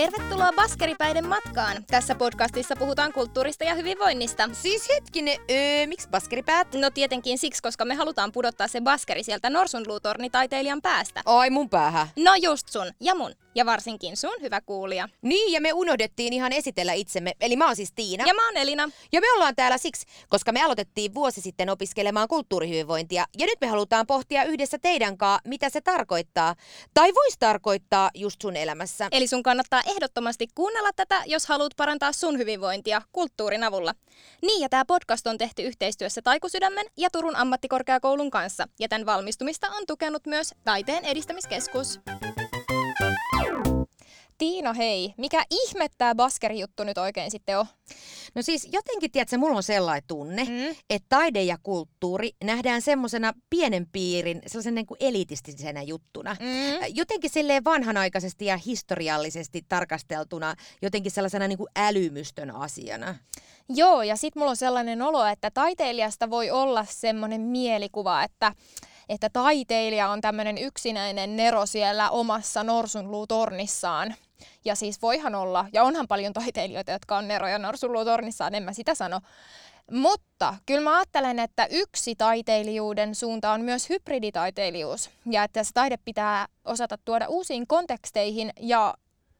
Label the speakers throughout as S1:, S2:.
S1: Serve Tervetuloa Baskeripäiden matkaan. Tässä podcastissa puhutaan kulttuurista ja hyvinvoinnista.
S2: Siis hetkinen, öö, miksi baskeripäät?
S1: No tietenkin siksi, koska me halutaan pudottaa se baskeri sieltä norsunluutornitaiteilijan päästä.
S2: Ai mun päähän.
S1: No just sun ja mun. Ja varsinkin sun, hyvä kuulija.
S2: Niin, ja me unohdettiin ihan esitellä itsemme. Eli mä oon siis Tiina.
S1: Ja mä oon Elina.
S2: Ja me ollaan täällä siksi, koska me aloitettiin vuosi sitten opiskelemaan kulttuurihyvinvointia. Ja nyt me halutaan pohtia yhdessä teidän kanssa, mitä se tarkoittaa. Tai voisi tarkoittaa just sun elämässä.
S1: Eli sun kannattaa ehdottomasti kuunnella tätä, jos haluat parantaa sun hyvinvointia kulttuurin avulla. Niin, ja tämä podcast on tehty yhteistyössä Taikusydämen ja Turun ammattikorkeakoulun kanssa. Ja tämän valmistumista on tukenut myös Taiteen edistämiskeskus. Tiina, hei, mikä ihme tämä Basker-juttu nyt oikein sitten on?
S2: No siis jotenkin, tiedätkö, mulla on sellainen tunne,
S1: Mm.
S2: että taide ja kulttuuri nähdään semmoisena pienen piirin, sellaisen niin kuin elitistisenä juttuna.
S1: Mm.
S2: Jotenkin silleen vanhanaikaisesti ja historiallisesti tarkasteltuna jotenkin sellaisena niin kuin älymystön asiana.
S1: Joo, ja sitten mulla on sellainen olo, että taiteilijasta voi olla semmoinen mielikuva, että että taiteilija on tämmöinen yksinäinen nero siellä omassa norsunluutornissaan. Ja siis voihan olla, ja onhan paljon taiteilijoita, jotka on neroja norsunluutornissaan, en mä sitä sano. Mutta kyllä mä ajattelen, että yksi taiteilijuuden suunta on myös hybriditaiteilijuus. Ja että se taide pitää osata tuoda uusiin konteksteihin ja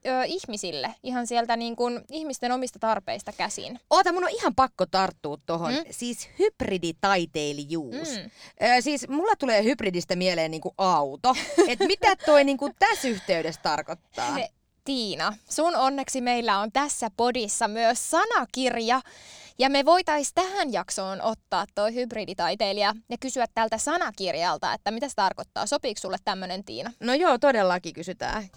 S1: ö, ihmisille, ihan sieltä niin kuin ihmisten omista tarpeista käsin.
S2: Oota, mun on ihan pakko tarttua tohon.
S1: Mm?
S2: Siis hybriditaiteilijuus.
S1: Mm.
S2: Ö, siis mulla tulee hybridistä mieleen niinku auto. Et mitä toi niinku tässä yhteydessä tarkoittaa?
S1: Tiina, sun onneksi meillä on tässä podissa myös sanakirja. Ja me voitais tähän jaksoon ottaa toi hybriditaiteilija ja kysyä tältä sanakirjalta, että mitä se tarkoittaa. Sopiiko sulle tämmönen Tiina?
S2: No joo, todellakin kysytään.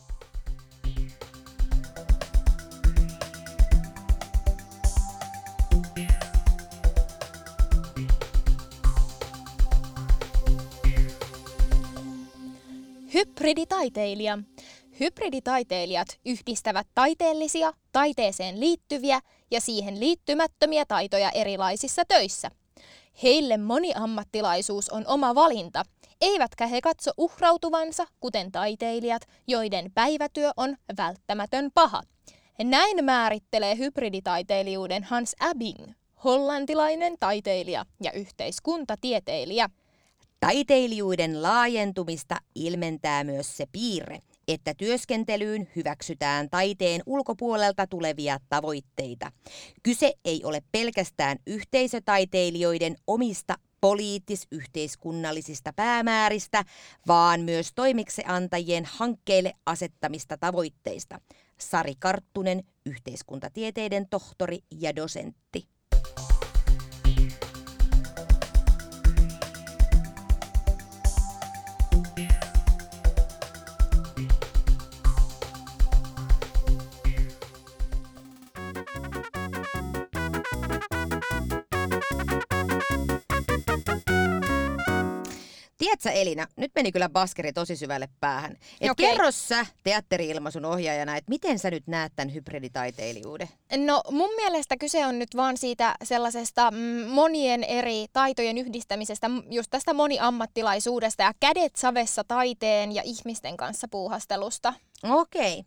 S1: Hybriditaiteilija. Hybriditaiteilijat yhdistävät taiteellisia, taiteeseen liittyviä ja siihen liittymättömiä taitoja erilaisissa töissä. Heille moniammattilaisuus on oma valinta, eivätkä he katso uhrautuvansa, kuten taiteilijat, joiden päivätyö on välttämätön paha. Näin määrittelee hybriditaiteilijuuden Hans Abing, hollantilainen taiteilija ja yhteiskuntatieteilijä.
S2: Taiteilijuuden laajentumista ilmentää myös se piirre, että työskentelyyn hyväksytään taiteen ulkopuolelta tulevia tavoitteita. Kyse ei ole pelkästään yhteisötaiteilijoiden omista poliittis-yhteiskunnallisista päämääristä, vaan myös toimikseantajien hankkeille asettamista tavoitteista. Sari Karttunen, yhteiskuntatieteiden tohtori ja dosentti. Tiedätkö Elina, nyt meni kyllä baskeri tosi syvälle päähän. Et
S1: Okei.
S2: kerro sä teatteri-ilmaisun ohjaajana, että miten sä nyt näet tämän hybriditaiteilijuuden?
S1: No mun mielestä kyse on nyt vaan siitä sellaisesta mm, monien eri taitojen yhdistämisestä, just tästä moniammattilaisuudesta ja kädet savessa taiteen ja ihmisten kanssa puuhastelusta.
S2: Okei.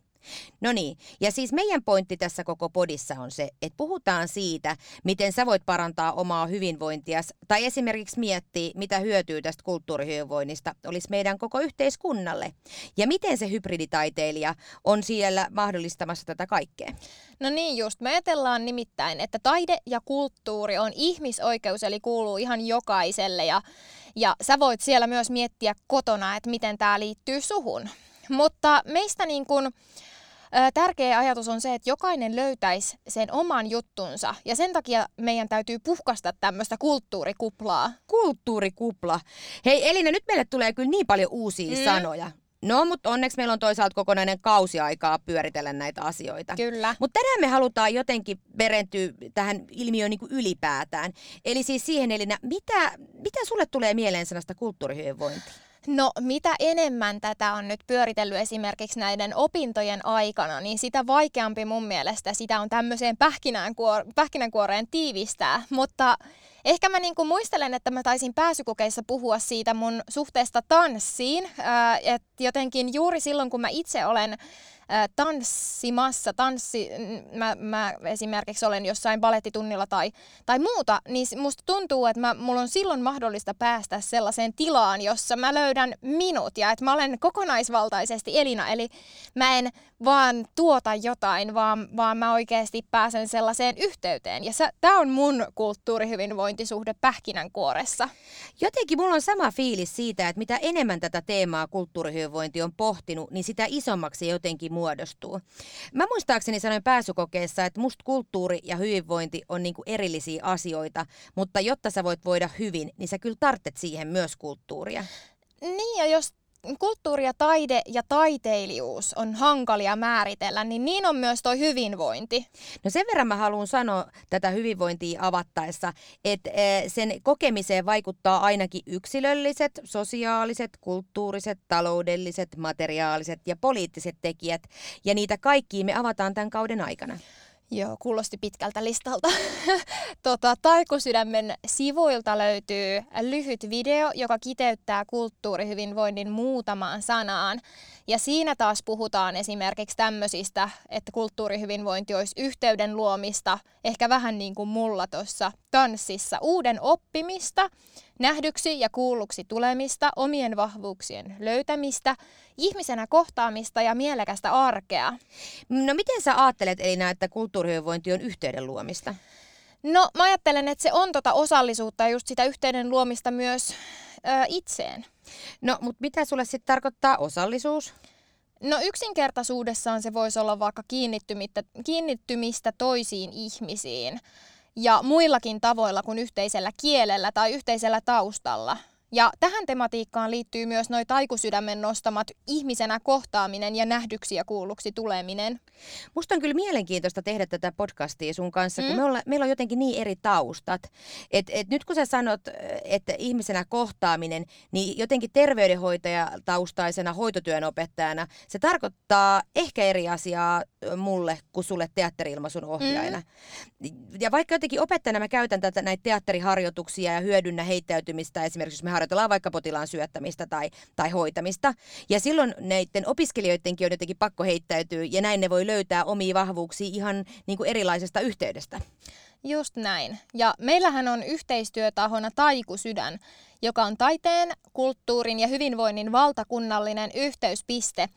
S2: No niin, ja siis meidän pointti tässä koko podissa on se, että puhutaan siitä, miten sä voit parantaa omaa hyvinvointias, tai esimerkiksi miettiä, mitä hyötyy tästä kulttuurihyvinvoinnista olisi meidän koko yhteiskunnalle. Ja miten se hybriditaiteilija on siellä mahdollistamassa tätä kaikkea.
S1: No niin just, me ajatellaan nimittäin, että taide ja kulttuuri on ihmisoikeus, eli kuuluu ihan jokaiselle ja, ja sä voit siellä myös miettiä kotona, että miten tämä liittyy suhun. Mutta meistä niin kun, ö, tärkeä ajatus on se, että jokainen löytäisi sen oman juttunsa ja sen takia meidän täytyy puhkasta tämmöistä kulttuurikuplaa.
S2: Kulttuurikupla. Hei Elina, nyt meille tulee kyllä niin paljon uusia
S1: mm.
S2: sanoja. No, mutta onneksi meillä on toisaalta kokonainen kausi aikaa pyöritellä näitä asioita.
S1: Kyllä.
S2: Mutta tänään me halutaan jotenkin perentyä tähän ilmiöön niin kuin ylipäätään. Eli siis siihen, Elina, mitä, mitä sulle tulee mieleen sanasta kulttuurihyvinvointi?
S1: No mitä enemmän tätä on nyt pyöritellyt esimerkiksi näiden opintojen aikana, niin sitä vaikeampi mun mielestä sitä on tämmöiseen pähkinänkuor- pähkinänkuoreen tiivistää. Mutta ehkä mä niinku muistelen, että mä taisin pääsykokeissa puhua siitä mun suhteesta tanssiin. Ää, et jotenkin juuri silloin, kun mä itse olen tanssimassa, tanssi, mä, mä esimerkiksi olen jossain balettitunnilla tai, tai muuta, niin musta tuntuu, että mä, mulla on silloin mahdollista päästä sellaiseen tilaan, jossa mä löydän minut ja että mä olen kokonaisvaltaisesti Elina, eli mä en vaan tuota jotain, vaan, vaan mä oikeasti pääsen sellaiseen yhteyteen. Ja tämä on mun kulttuurihyvinvointisuhde pähkinänkuoressa.
S2: Jotenkin mulla on sama fiilis siitä, että mitä enemmän tätä teemaa kulttuurihyvinvointi on pohtinut, niin sitä isommaksi jotenkin muodostuu. Mä muistaakseni sanoin pääsykokeessa, että musta kulttuuri ja hyvinvointi on niinku erillisiä asioita, mutta jotta sä voit voida hyvin, niin sä kyllä tarvitset siihen myös kulttuuria.
S1: Niin, ja jos kulttuuri ja taide ja taiteilijuus on hankalia määritellä, niin niin on myös toi hyvinvointi.
S2: No sen verran mä haluan sanoa tätä hyvinvointia avattaessa, että eh, sen kokemiseen vaikuttaa ainakin yksilölliset, sosiaaliset, kulttuuriset, taloudelliset, materiaaliset ja poliittiset tekijät. Ja niitä kaikkia me avataan tämän kauden aikana.
S1: Joo, kuulosti pitkältä listalta. tota, Taikosydämen sivuilta löytyy lyhyt video, joka kiteyttää kulttuurihyvinvoinnin muutamaan sanaan. Ja siinä taas puhutaan esimerkiksi tämmöisistä, että kulttuurihyvinvointi olisi yhteyden luomista, ehkä vähän niin kuin mulla tuossa tanssissa, uuden oppimista, nähdyksi ja kuulluksi tulemista, omien vahvuuksien löytämistä, ihmisenä kohtaamista ja mielekästä arkea.
S2: No miten sä ajattelet Elina, että kulttuurihyvinvointi on yhteyden luomista?
S1: No mä ajattelen, että se on tota osallisuutta ja just sitä yhteyden luomista myös ö, itseen.
S2: No, mutta mitä sulle sitten tarkoittaa osallisuus?
S1: No yksinkertaisuudessaan se voisi olla vaikka kiinnittymistä, kiinnittymistä toisiin ihmisiin ja muillakin tavoilla kuin yhteisellä kielellä tai yhteisellä taustalla. Ja tähän tematiikkaan liittyy myös noin taikusydämen nostamat ihmisenä kohtaaminen ja nähdyksi ja kuulluksi tuleminen.
S2: Musta on kyllä mielenkiintoista tehdä tätä podcastia sun kanssa, mm. kun me olla, meillä on jotenkin niin eri taustat. Et, et nyt kun sä sanot, että ihmisenä kohtaaminen, niin jotenkin terveydenhoitaja taustaisena hoitotyön opettajana, se tarkoittaa ehkä eri asiaa mulle kuin sulle teatterilmaisun ohjaajana. Mm. Ja vaikka jotenkin opettajana mä käytän tätä, näitä teatteriharjoituksia ja hyödynnä heittäytymistä, esimerkiksi jos me harjoitellaan vaikka potilaan syöttämistä tai, tai hoitamista. Ja silloin näiden opiskelijoidenkin on jotenkin pakko heittäytyä ja näin ne voi löytää omia vahvuuksia ihan niin kuin erilaisesta yhteydestä.
S1: Just näin. Ja meillähän on yhteistyötahona Taikusydän, joka on taiteen, kulttuurin ja hyvinvoinnin valtakunnallinen yhteyspiste.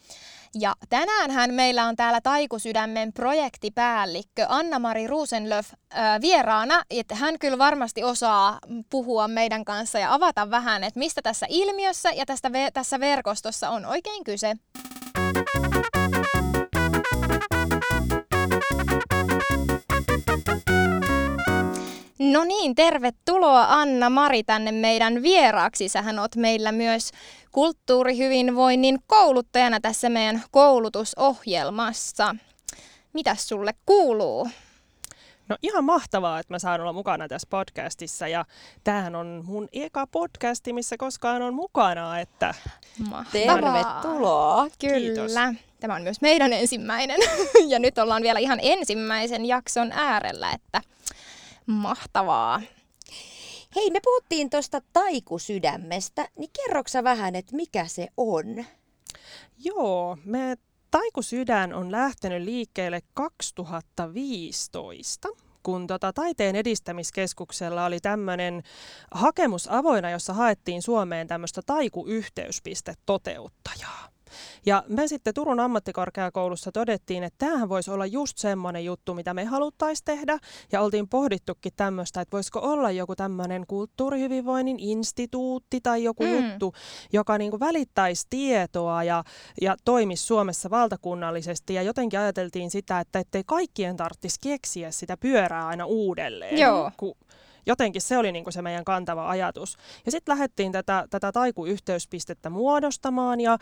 S1: Ja tänäänhän meillä on täällä Taikusydämen projektipäällikkö Anna-Mari Ruusenlöf äh, vieraana, että hän kyllä varmasti osaa puhua meidän kanssa ja avata vähän, että mistä tässä ilmiössä ja tästä ve- tässä verkostossa on oikein kyse. No niin, tervetuloa Anna-Mari tänne meidän vieraaksi. Sähän oot meillä myös kulttuurihyvinvoinnin kouluttajana tässä meidän koulutusohjelmassa. Mitäs sulle kuuluu?
S3: No ihan mahtavaa, että mä saan olla mukana tässä podcastissa ja tämähän on mun eka podcasti, missä koskaan on mukana, että
S2: Mahtavaa. tervetuloa.
S1: Kyllä. Kiitos. Tämä on myös meidän ensimmäinen ja nyt ollaan vielä ihan ensimmäisen jakson äärellä, että Mahtavaa.
S2: Hei, me puhuttiin tuosta taikusydämestä, niin kerroksä vähän, että mikä se on?
S3: Joo, me Taikusydän on lähtenyt liikkeelle 2015 kun tota, taiteen edistämiskeskuksella oli tämmöinen hakemus avoina, jossa haettiin Suomeen tämmöistä taikuyhteyspistettoteuttajaa. Ja me sitten Turun ammattikorkeakoulussa todettiin, että tämähän voisi olla just semmoinen juttu, mitä me haluttaisiin tehdä. Ja oltiin pohdittukin tämmöistä, että voisiko olla joku tämmöinen kulttuurihyvinvoinnin instituutti tai joku mm. juttu, joka niinku välittäisi tietoa ja, ja toimisi Suomessa valtakunnallisesti. Ja jotenkin ajateltiin sitä, että ettei kaikkien tarvitsisi keksiä sitä pyörää aina uudelleen.
S1: Joo.
S3: Kun jotenkin se oli niin kuin se meidän kantava ajatus. Ja sitten lähdettiin tätä, tätä taikuyhteyspistettä muodostamaan ja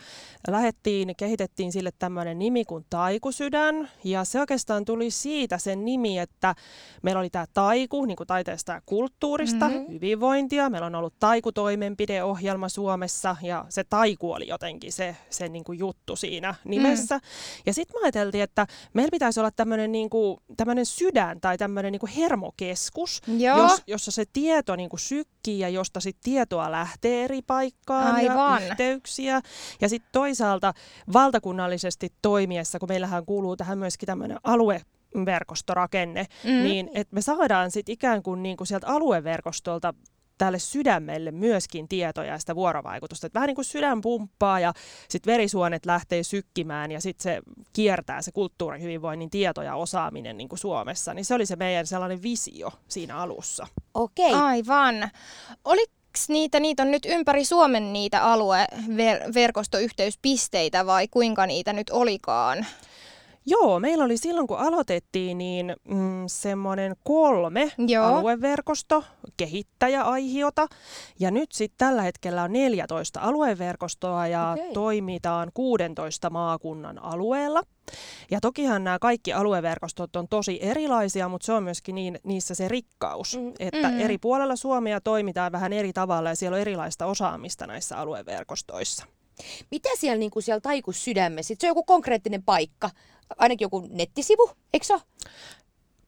S3: lähdettiin, kehitettiin sille tämmöinen nimi kuin Taikusydän. Ja se oikeastaan tuli siitä sen nimi, että meillä oli tämä taiku, niin kuin taiteesta ja kulttuurista, mm-hmm. hyvinvointia. Meillä on ollut taikutoimenpideohjelma Suomessa ja se taiku oli jotenkin se, se niin kuin juttu siinä nimessä. Mm. Ja sitten me ajateltiin, että meillä pitäisi olla tämmöinen niin kuin, sydän tai tämmöinen niin hermokeskus,
S1: Joo. Jos,
S3: jossa se tieto niin kuin sykkii ja josta sit tietoa lähtee eri paikkaan
S1: Aivan.
S3: ja yhteyksiä. Ja sitten toisaalta valtakunnallisesti toimiessa, kun meillähän kuuluu tähän myöskin tämmöinen alue verkostorakenne,
S1: Mm.
S3: niin että me saadaan sitten ikään kuin, niin kuin sieltä alueverkostolta tälle sydämelle myöskin tietoja ja sitä vuorovaikutusta. Et vähän niin kuin sydän pumppaa ja sitten verisuonet lähtee sykkimään ja sitten se kiertää se kulttuurihyvinvoinnin tieto ja osaaminen niin kuin Suomessa. Niin se oli se meidän sellainen visio siinä alussa.
S2: Okei.
S1: Aivan. Oliks niitä, niitä on nyt ympäri Suomen niitä alueverkostoyhteyspisteitä vai kuinka niitä nyt olikaan?
S3: Joo, meillä oli silloin kun aloitettiin niin mm, semmoinen kolme
S1: Joo.
S3: alueverkosto, kehittäjäaihiota. Ja nyt sitten tällä hetkellä on 14 alueverkostoa ja
S2: Okei.
S3: toimitaan 16 maakunnan alueella. Ja tokihan nämä kaikki alueverkostot on tosi erilaisia, mutta se on myöskin niin, niissä se rikkaus,
S2: Mm.
S3: että
S1: mm.
S3: eri puolella Suomea toimitaan vähän eri tavalla ja siellä on erilaista osaamista näissä alueverkostoissa.
S2: Mitä siellä, niin kuin siellä taikus sydämessä? Se on joku konkreettinen paikka. Ainakin joku nettisivu, eikö se?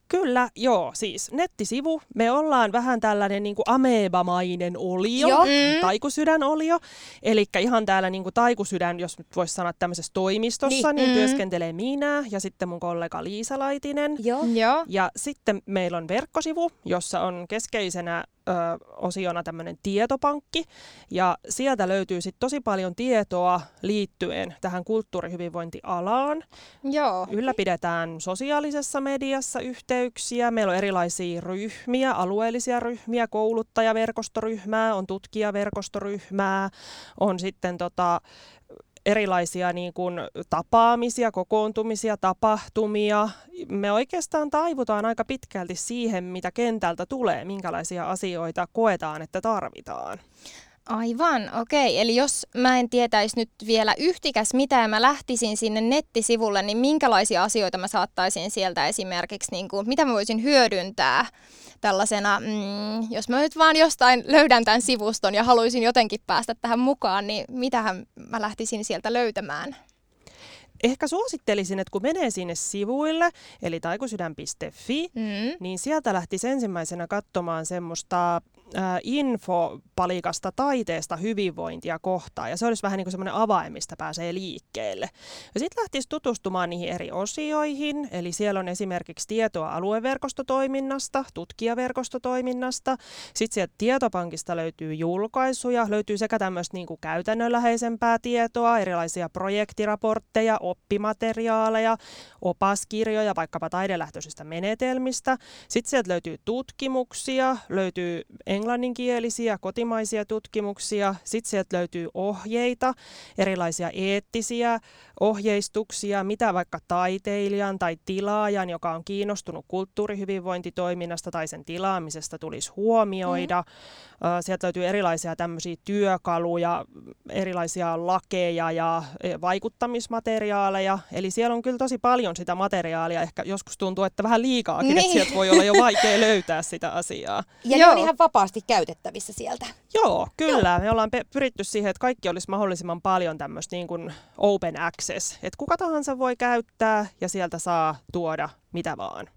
S3: Kyllä, joo, siis nettisivu. Me ollaan vähän tällainen niin kuin amebamainen olio,
S2: Joo.
S1: Mm.
S3: taikusydänolio. Eli ihan täällä niin kuin taikusydän, jos nyt voisi sanoa tämmöisessä toimistossa,
S2: Niin.
S3: niin, niin
S1: Mm.
S3: työskentelee minä ja sitten mun kollega Liisa Laitinen.
S2: Joo.
S1: Joo.
S3: Ja sitten meillä on verkkosivu, jossa on keskeisenä ö, osiona tämmöinen tietopankki. Ja sieltä löytyy sitten tosi paljon tietoa liittyen tähän kulttuurihyvinvointialaan.
S1: Joo.
S3: Ylläpidetään sosiaalisessa mediassa yhteyksiä. Meillä on erilaisia ryhmiä, alueellisia ryhmiä, kouluttajaverkostoryhmää, on tutkijaverkostoryhmää, on sitten tota, erilaisia niin kuin, tapaamisia, kokoontumisia, tapahtumia. Me oikeastaan taivutaan aika pitkälti siihen, mitä kentältä tulee, minkälaisia asioita koetaan, että tarvitaan.
S1: Aivan, okei. Eli jos mä en tietäisi nyt vielä yhtikäs mitä ja mä lähtisin sinne nettisivulle, niin minkälaisia asioita mä saattaisin sieltä esimerkiksi, niin kuin, mitä mä voisin hyödyntää tällaisena, mm, jos mä nyt vaan jostain löydän tämän sivuston ja haluaisin jotenkin päästä tähän mukaan, niin mitähän mä lähtisin sieltä löytämään?
S3: Ehkä suosittelisin, että kun menee sinne sivuille, eli taikusydän.fi,
S1: Mm.
S3: niin sieltä lähtisi ensimmäisenä katsomaan semmoista infopalikasta taiteesta hyvinvointia kohtaan. Ja se olisi vähän niin kuin semmoinen avain, mistä pääsee liikkeelle. Ja sitten lähtisi tutustumaan niihin eri osioihin. Eli siellä on esimerkiksi tietoa alueverkostotoiminnasta, tutkijaverkostotoiminnasta. Sitten sieltä tietopankista löytyy julkaisuja, löytyy sekä tämmöistä niin kuin käytännönläheisempää tietoa, erilaisia projektiraportteja, oppimateriaaleja, opaskirjoja vaikkapa taidelähtöisistä menetelmistä. Sitten sieltä löytyy tutkimuksia, löytyy englanninkielisiä, kotimaisia tutkimuksia. Sitten sieltä löytyy ohjeita, erilaisia eettisiä ohjeistuksia, mitä vaikka taiteilijan tai tilaajan, joka on kiinnostunut kulttuurihyvinvointitoiminnasta tai sen tilaamisesta, tulisi huomioida. Mm. Sieltä löytyy erilaisia tämmöisiä työkaluja, erilaisia lakeja ja e, vaikuttamismateriaaleja. Eli siellä on kyllä tosi paljon sitä materiaalia. Ehkä joskus tuntuu, että vähän liikaakin, niin. Että sieltä voi olla jo vaikea löytää sitä asiaa.
S2: Ja ne
S1: Joo.
S2: on ihan vapaasti käytettävissä sieltä.
S3: Joo, kyllä. Me ollaan pyritty siihen, että kaikki olisi mahdollisimman paljon tämmöistä niin kuin open access. Että kuka tahansa voi käyttää ja sieltä saa tuoda mitä vaan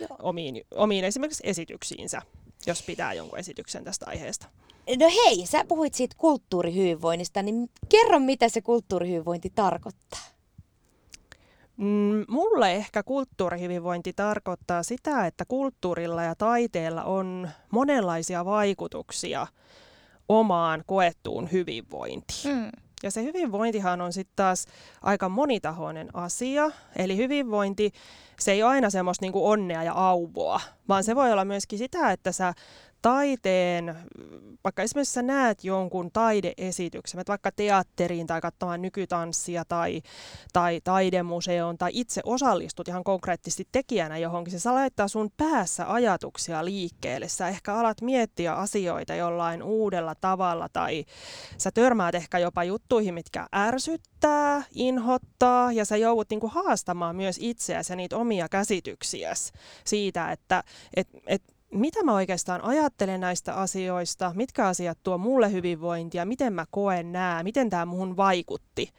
S2: Joo.
S3: omiin, omiin esimerkiksi esityksiinsä, jos pitää jonkun esityksen tästä aiheesta.
S2: No hei, sä puhuit siitä kulttuurihyvinvoinnista, niin kerro mitä se kulttuurihyvinvointi tarkoittaa.
S3: Mm, mulle ehkä kulttuurihyvinvointi tarkoittaa sitä, että kulttuurilla ja taiteella on monenlaisia vaikutuksia omaan koettuun hyvinvointiin.
S1: Mm.
S3: Ja se hyvinvointihan on sitten taas aika monitahoinen asia. Eli hyvinvointi, se ei ole aina semmoista niinku onnea ja auvoa, vaan se voi olla myöskin sitä, että sä taiteen, vaikka esimerkiksi sä näet jonkun taideesityksen, vaikka teatteriin tai katsomaan nykytanssia tai, tai taidemuseoon tai itse osallistut ihan konkreettisesti tekijänä johonkin, se laittaa sun päässä ajatuksia liikkeelle. Sä ehkä alat miettiä asioita jollain uudella tavalla tai sä törmäät ehkä jopa juttuihin, mitkä ärsyttää, inhottaa ja sä joudut niinku haastamaan myös itseäsi ja niitä omia käsityksiäsi siitä, että et, et, mitä mä oikeastaan ajattelen näistä asioista, mitkä asiat tuo mulle hyvinvointia, miten mä koen nää, miten tämä muhun vaikutti.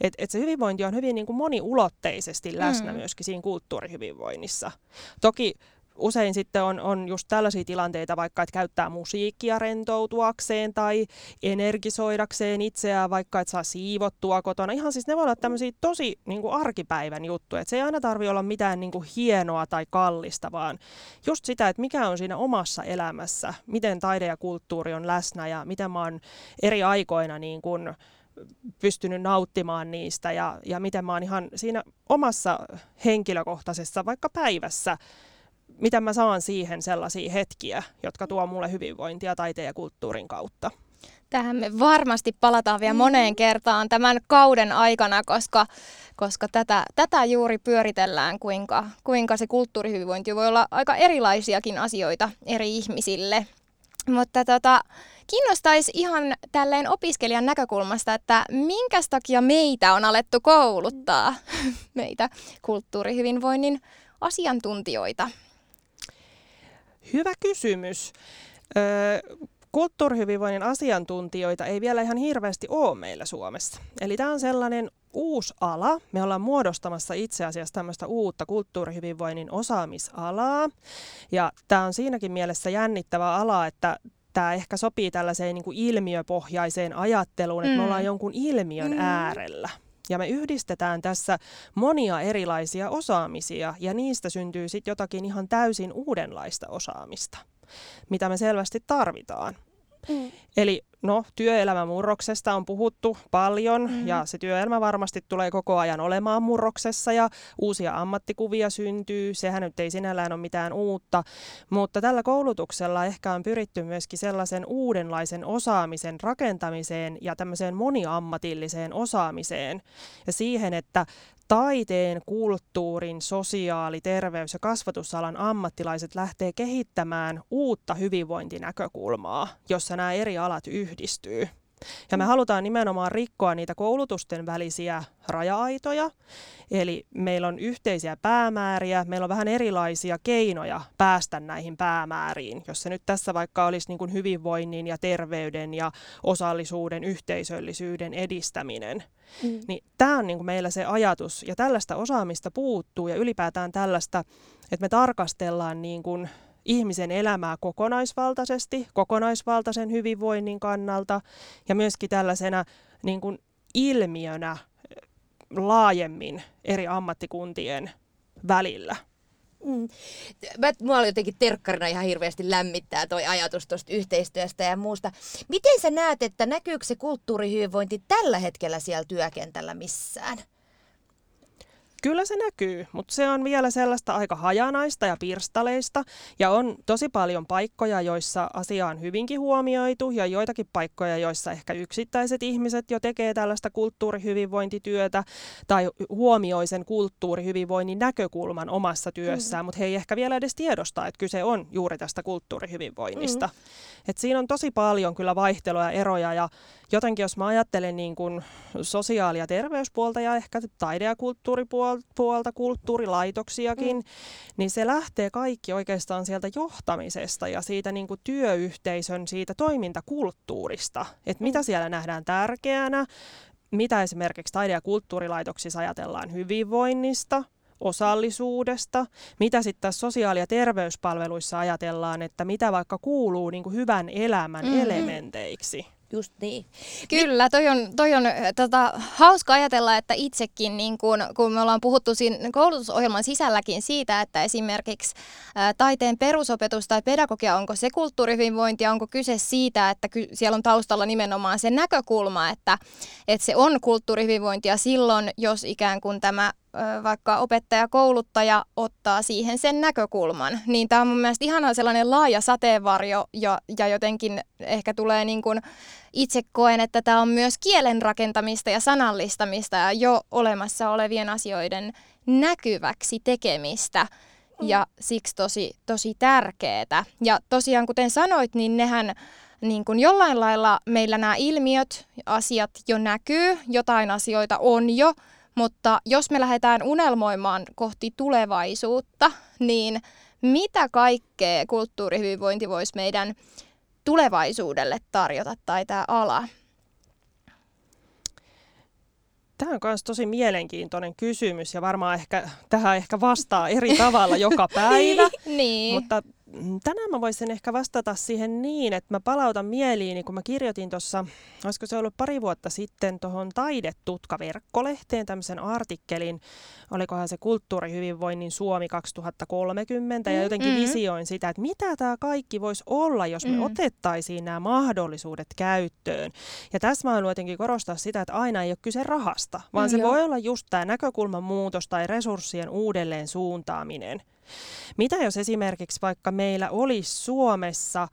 S3: Et, et se hyvinvointi on hyvin niin kuin moniulotteisesti läsnä
S1: Mm.
S3: myöskin siinä kulttuurihyvinvoinnissa. Toki usein sitten on, on just tällaisia tilanteita, vaikka että käyttää musiikkia rentoutuakseen tai energisoidakseen itseään, vaikka että saa siivottua kotona. Ihan siis ne voi olla tämmöisiä tosi niin kuin arkipäivän juttuja. Että se ei aina tarvi olla mitään niin kuin hienoa tai kallista, vaan just sitä, että mikä on siinä omassa elämässä, miten taide ja kulttuuri on läsnä ja miten mä oon eri aikoina niin kuin pystynyt nauttimaan niistä ja, ja miten mä oon ihan siinä omassa henkilökohtaisessa vaikka päivässä, miten mä saan siihen sellaisia hetkiä, jotka tuo mulle hyvinvointia taiteen ja kulttuurin kautta.
S1: Tähän me varmasti palataan vielä moneen kertaan tämän kauden aikana, koska, koska tätä, tätä juuri pyöritellään, kuinka, kuinka se kulttuurihyvinvointi voi olla aika erilaisiakin asioita eri ihmisille. Mutta tota, kiinnostaisi ihan tälleen opiskelijan näkökulmasta, että minkä takia meitä on alettu kouluttaa, meitä kulttuurihyvinvoinnin asiantuntijoita?
S3: Hyvä kysymys. Öö, kulttuurihyvinvoinnin asiantuntijoita ei vielä ihan hirveästi ole meillä Suomessa. Eli tämä on sellainen uusi ala. Me ollaan muodostamassa itse asiassa tämmöistä uutta kulttuurihyvinvoinnin osaamisalaa. Ja tämä on siinäkin mielessä jännittävä ala, että tämä ehkä sopii tällaiseen niin kuin ilmiöpohjaiseen ajatteluun, että mm. me ollaan jonkun ilmiön mm. äärellä. Ja me yhdistetään tässä monia erilaisia osaamisia ja niistä syntyy sitten jotakin ihan täysin uudenlaista osaamista, mitä me selvästi tarvitaan. Mm. Eli no, työelämän murroksesta on puhuttu paljon mm. ja se työelämä varmasti tulee koko ajan olemaan murroksessa ja uusia ammattikuvia syntyy. Sehän nyt ei sinällään ole mitään uutta, mutta tällä koulutuksella ehkä on pyritty myöskin sellaisen uudenlaisen osaamisen rakentamiseen ja tämmöiseen moniammatilliseen osaamiseen ja siihen, että taiteen, kulttuurin, sosiaali-, terveys- ja kasvatusalan ammattilaiset lähtee kehittämään uutta hyvinvointinäkökulmaa, jossa nämä eri alat yhdistyy. Ja me halutaan nimenomaan rikkoa niitä koulutusten välisiä raja-aitoja. Eli meillä on yhteisiä päämääriä, meillä on vähän erilaisia keinoja päästä näihin päämääriin. Jos se nyt tässä vaikka olisi niin kuin hyvinvoinnin ja terveyden ja osallisuuden, yhteisöllisyyden edistäminen, mm. niin tämä on niin kuin meillä se ajatus. Ja tällaista osaamista puuttuu ja ylipäätään tällaista, että me tarkastellaan niin kuin ihmisen elämää kokonaisvaltaisesti, kokonaisvaltaisen hyvinvoinnin kannalta ja myöskin tällaisena niin kuin ilmiönä eh, laajemmin eri ammattikuntien välillä.
S2: Mm. Mua jotenkin terkkarina ihan hirveästi lämmittää toi ajatus tuosta yhteistyöstä ja muusta. Miten sä näet, että näkyykö se kulttuurihyvinvointi tällä hetkellä siellä työkentällä missään?
S3: Kyllä se näkyy, mutta se on vielä sellaista aika hajanaista ja pirstaleista ja on tosi paljon paikkoja, joissa asia on hyvinkin huomioitu ja joitakin paikkoja, joissa ehkä yksittäiset ihmiset jo tekee tällaista kulttuurihyvinvointityötä tai huomioi sen kulttuurihyvinvoinnin näkökulman omassa työssään, mm. mutta he ei ehkä vielä edes tiedosta, että kyse on juuri tästä kulttuurihyvinvoinnista. Mm. Et siinä on tosi paljon kyllä vaihtelua ja eroja ja jotenkin jos mä ajattelen niin kuin sosiaali- ja terveyspuolta ja ehkä taide- ja kulttuuripuolta, kulttuurilaitoksiakin, mm. niin se lähtee kaikki oikeastaan sieltä johtamisesta ja siitä niin kuin työyhteisön, siitä toimintakulttuurista, että mitä mm. siellä nähdään tärkeänä, mitä esimerkiksi taide- ja kulttuurilaitoksissa ajatellaan hyvinvoinnista, osallisuudesta, mitä sitten sosiaali- ja terveyspalveluissa ajatellaan, että mitä vaikka kuuluu niin kuin hyvän elämän mm-hmm. elementeiksi.
S2: Just niin.
S1: Kyllä, toi on, toi on tota, hauska ajatella, että itsekin, niin kun, kun me ollaan puhuttu siinä koulutusohjelman sisälläkin siitä, että esimerkiksi ä, taiteen perusopetus tai pedagogia, onko se kulttuurihyvinvointi, onko kyse siitä, että ky- siellä on taustalla nimenomaan se näkökulma, että, että se on kulttuurihyvinvointia silloin, jos ikään kuin tämä vaikka opettaja, kouluttaja ottaa siihen sen näkökulman, niin tämä on mun mielestä ihan sellainen laaja sateenvarjo ja, ja jotenkin ehkä tulee niin kuin, itse koen, että tämä on myös kielen rakentamista ja sanallistamista ja jo olemassa olevien asioiden näkyväksi tekemistä ja siksi tosi, tosi tärkeää. Ja tosiaan kuten sanoit, niin nehän niin kuin jollain lailla meillä nämä ilmiöt, asiat jo näkyy, jotain asioita on jo, mutta jos me lähdetään unelmoimaan kohti tulevaisuutta, niin mitä kaikkea kulttuurihyvinvointi voisi meidän tulevaisuudelle tarjota tai tämä ala?
S3: Tämä on myös tosi mielenkiintoinen kysymys ja varmaan ehkä, tähän ehkä vastaa eri tavalla joka päivä.
S1: niin.
S3: Mutta tänään mä voisin ehkä vastata siihen niin, että mä palautan mieliin, niin kun mä kirjoitin tuossa, olisiko se ollut pari vuotta sitten, tuohon Taidetutka-verkkolehteen tämmöisen artikkelin, olikohan se Kulttuurihyvinvoinnin Suomi 2030, ja jotenkin mm-hmm. visioin sitä, että mitä tämä kaikki voisi olla, jos me mm. otettaisiin nämä mahdollisuudet käyttöön. Ja tässä mä haluan jotenkin korostaa sitä, että aina ei ole kyse rahasta, vaan mm, se joo. voi olla just tämä näkökulman muutos tai resurssien uudelleen suuntaaminen. Mitä jos esimerkiksi vaikka meillä olisi Suomessa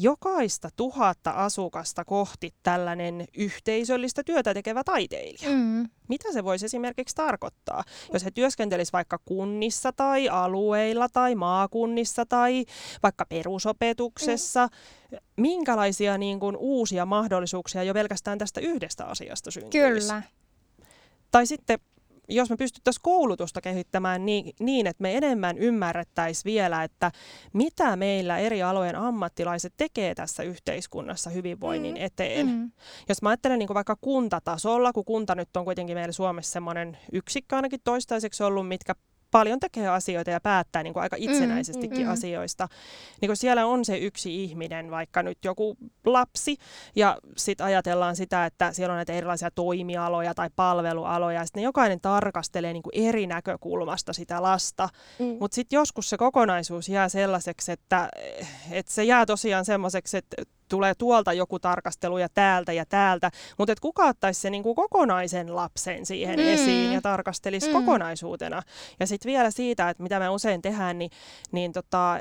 S3: jokaista tuhatta asukasta kohti tällainen yhteisöllistä työtä tekevä taiteilija. Mm. Mitä se voisi esimerkiksi tarkoittaa, jos he työskentelisivät vaikka kunnissa tai alueilla tai maakunnissa tai vaikka perusopetuksessa? Mm. Minkälaisia niin kuin, uusia mahdollisuuksia jo pelkästään tästä yhdestä asiasta syntyisi?
S1: Kyllä.
S3: Tai sitten jos me pystyttäisiin koulutusta kehittämään niin, niin, että me enemmän ymmärrettäisiin vielä, että mitä meillä eri alojen ammattilaiset tekee tässä yhteiskunnassa hyvinvoinnin mm. eteen. Mm. Jos mä ajattelen niin vaikka kuntatasolla, kun kunta nyt on kuitenkin meillä Suomessa semmoinen yksikkö ainakin toistaiseksi ollut, mitkä paljon tekee asioita ja päättää niin kuin aika mm, itsenäisestikin mm, mm. asioista. Niin kuin siellä on se yksi ihminen, vaikka nyt joku lapsi, ja sitten ajatellaan sitä, että siellä on näitä erilaisia toimialoja tai palvelualoja, ja sitten jokainen tarkastelee niin kuin eri näkökulmasta sitä lasta. Mm. Mutta sitten joskus se kokonaisuus jää sellaiseksi, että, että se jää tosiaan semmoiseksi, että tulee tuolta joku tarkastelu ja täältä ja täältä, mutta että kuka ottaisi se niin kuin kokonaisen lapsen siihen mm. esiin ja tarkastelisi mm. kokonaisuutena. Ja sitten vielä siitä, että mitä me usein tehdään, niin, niin tota,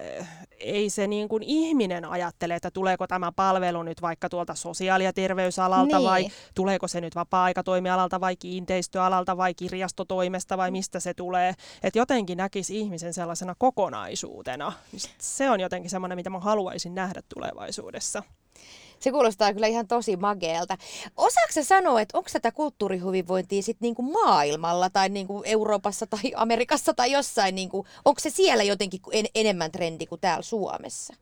S3: ei se niin kuin ihminen ajattele, että tuleeko tämä palvelu nyt vaikka tuolta sosiaali- ja terveysalalta niin. vai tuleeko se nyt vapaa-aikatoimialalta vai kiinteistöalalta vai kirjastotoimesta vai mistä se tulee. Että jotenkin näkisi ihmisen sellaisena kokonaisuutena. Niin se on jotenkin semmoinen, mitä mä haluaisin nähdä tulevaisuudessa.
S2: Se kuulostaa kyllä ihan tosi mageelta. Osaatko sanoa, että onko tätä kulttuurihyvinvointia sitten niinku maailmalla tai niinku Euroopassa tai Amerikassa tai jossain, niinku, onko se siellä jotenkin en, enemmän trendi kuin täällä Suomessa?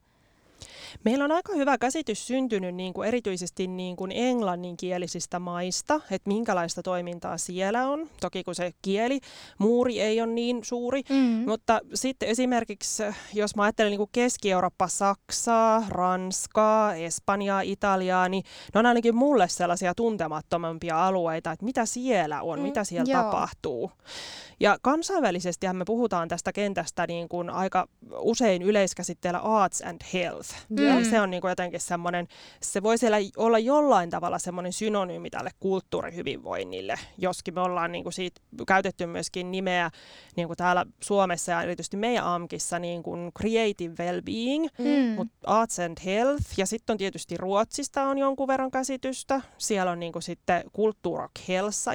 S3: Meillä on aika hyvä käsitys syntynyt niin kuin erityisesti niin kuin englanninkielisistä maista, että minkälaista toimintaa siellä on. Toki kun se kieli, muuri ei ole niin suuri, mm-hmm. mutta sitten esimerkiksi, jos mä ajattelen niin kuin Keski-Eurooppa, Saksaa, Ranskaa, Espanjaa, Italiaa, niin ne on ainakin mulle sellaisia tuntemattomampia alueita, että mitä siellä on, mm, mitä siellä joo. tapahtuu. Ja kansainvälisesti me puhutaan tästä kentästä niin kuin aika usein yleiskäsitteellä arts and health. Mm. Eli se on niin kuin jotenkin semmoinen, se voi siellä olla jollain tavalla semmoinen synonyymi tälle kulttuurihyvinvoinnille, joskin me ollaan niin kuin siitä käytetty myöskin nimeä niin kuin täällä Suomessa ja erityisesti meidän AMKissa niin kuin creative well-being, mm. mutta arts and health. Ja sitten on tietysti Ruotsista on jonkun verran käsitystä. Siellä on niin kuin sitten kulttuurok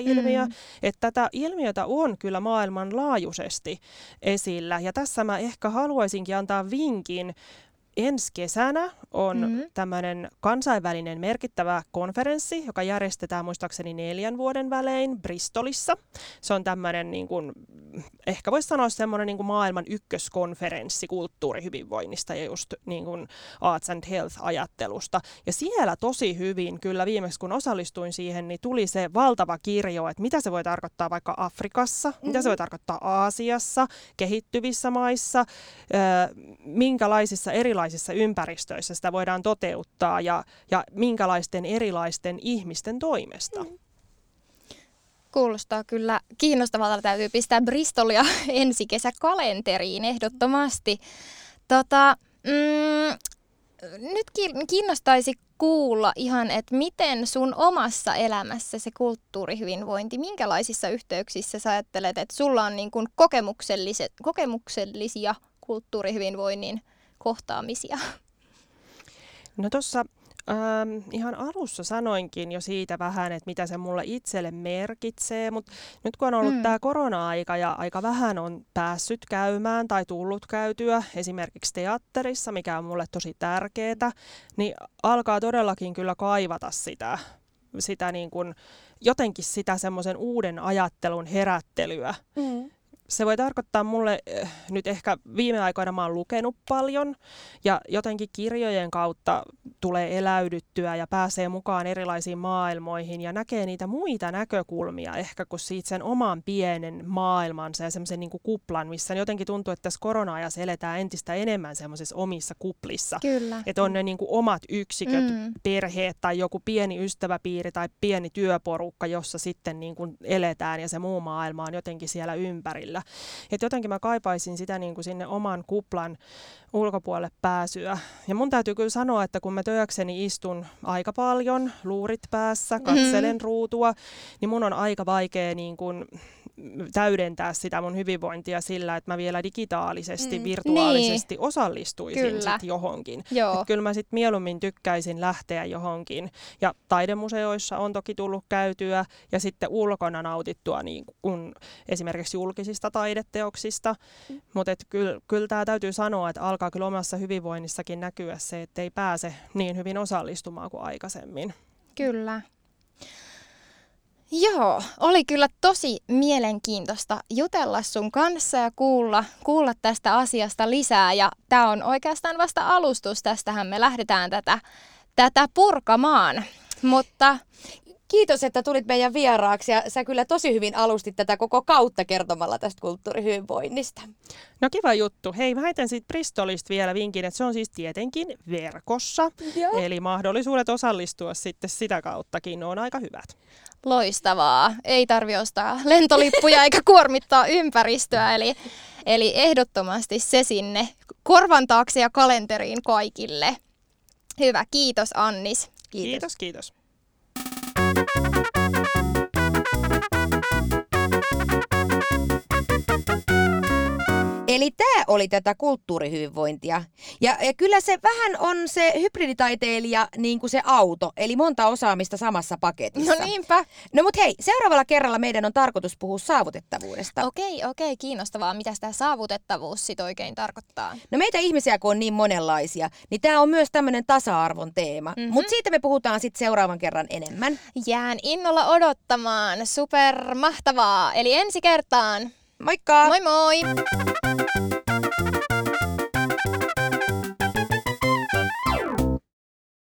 S3: ilmiö mm. Että tätä ilmiötä on kyllä maailmanlaajuisesti esillä. Ja tässä mä ehkä haluaisinkin antaa vinkin ensi kesänä on mm-hmm. tämmöinen kansainvälinen merkittävä konferenssi, joka järjestetään muistaakseni neljän vuoden välein Bristolissa. Se on tämmöinen, niin kuin, ehkä voisi sanoa semmoinen niin kuin maailman ykköskonferenssi kulttuurihyvinvoinnista ja just niin kuin arts and health-ajattelusta. Ja siellä tosi hyvin, kyllä viimeksi kun osallistuin siihen, niin tuli se valtava kirjo, että mitä se voi tarkoittaa vaikka Afrikassa, mm-hmm. mitä se voi tarkoittaa Aasiassa, kehittyvissä maissa, minkälaisissa erilaisissa minkälaisissa ympäristöissä sitä voidaan toteuttaa ja, ja minkälaisten erilaisten ihmisten toimesta. Mm.
S1: Kuulostaa kyllä kiinnostavalta. Täytyy pistää Bristolia ensi kesä kalenteriin ehdottomasti. Tota, mm, nyt kiinnostaisi kuulla ihan, että miten sun omassa elämässä se kulttuurihyvinvointi, minkälaisissa yhteyksissä sä ajattelet, että sulla on niin kuin kokemukselliset, kokemuksellisia kulttuurihyvinvoinnin kohtaamisia?
S3: No tuossa Ähm, ihan alussa sanoinkin jo siitä vähän, että mitä se mulle itselle merkitsee, mutta nyt kun on ollut mm. tämä korona-aika ja aika vähän on päässyt käymään tai tullut käytyä esimerkiksi teatterissa, mikä on mulle tosi tärkeää, niin alkaa todellakin kyllä kaivata sitä, sitä niin kuin, jotenkin sitä semmoisen uuden ajattelun herättelyä. Mm se voi tarkoittaa mulle eh, nyt ehkä viime aikoina mä oon lukenut paljon ja jotenkin kirjojen kautta tulee eläydyttyä ja pääsee mukaan erilaisiin maailmoihin ja näkee niitä muita näkökulmia ehkä kuin siitä sen oman pienen maailmansa ja semmoisen niin kuplan, missä jotenkin tuntuu, että tässä korona-ajassa eletään entistä enemmän semmoisissa omissa kuplissa.
S1: Kyllä.
S3: Että on ne niin kuin omat yksiköt, mm. perheet tai joku pieni ystäväpiiri tai pieni työporukka, jossa sitten niin kuin eletään ja se muu maailma on jotenkin siellä ympärillä. Et jotenkin mä kaipaisin sitä niin kuin sinne oman kuplan ulkopuolelle pääsyä. Ja mun täytyy kyllä sanoa, että kun mä työkseni istun aika paljon, luurit päässä, katselen mm. ruutua, niin mun on aika vaikea niin kuin täydentää sitä mun hyvinvointia sillä, että mä vielä digitaalisesti, mm, virtuaalisesti niin. osallistuisin kyllä. sit johonkin. Joo. Et kyllä mä sitten mieluummin tykkäisin lähteä johonkin. Ja taidemuseoissa on toki tullut käytyä ja sitten ulkona nautittua niin kuin esimerkiksi julkisista taideteoksista. Mm. Mutta kyllä, kyllä tämä täytyy sanoa, että alkaa kyllä omassa hyvinvoinnissakin näkyä se, että ei pääse niin hyvin osallistumaan kuin aikaisemmin.
S1: Kyllä. Joo, oli kyllä tosi mielenkiintoista jutella sun kanssa ja kuulla, kuulla tästä asiasta lisää. Ja tämä on oikeastaan vasta alustus, tästähän me lähdetään tätä, tätä purkamaan. Mutta
S2: Kiitos, että tulit meidän vieraaksi ja sä kyllä tosi hyvin alustit tätä koko kautta kertomalla tästä kulttuurihyvinvoinnista.
S3: No kiva juttu. Hei, mä heitän siitä Bristolista vielä vinkin, että se on siis tietenkin verkossa. Joo. Eli mahdollisuudet osallistua sitten sitä kauttakin on aika hyvät.
S1: Loistavaa. Ei tarvi ostaa lentolippuja eikä kuormittaa ympäristöä. Eli, eli ehdottomasti se sinne korvan taakse ja kalenteriin kaikille. Hyvä, kiitos Annis.
S3: Kiitos, kiitos. kiitos.
S2: Thank you Eli tämä oli tätä kulttuurihyvinvointia. Ja, ja kyllä se vähän on se hybriditaiteilija niin kuin se auto, eli monta osaamista samassa paketissa.
S1: No niinpä.
S2: No mut hei, seuraavalla kerralla meidän on tarkoitus puhua saavutettavuudesta.
S1: Okei, okei, kiinnostavaa. Mitä tämä saavutettavuus sit oikein tarkoittaa?
S2: No meitä ihmisiä, kun on niin monenlaisia, niin tämä on myös tämmöinen tasa-arvon teema. Mm-hmm. Mutta siitä me puhutaan sitten seuraavan kerran enemmän.
S1: Jään innolla odottamaan. Super mahtavaa. Eli ensi kertaan.
S2: Moikka!
S1: Moi moi!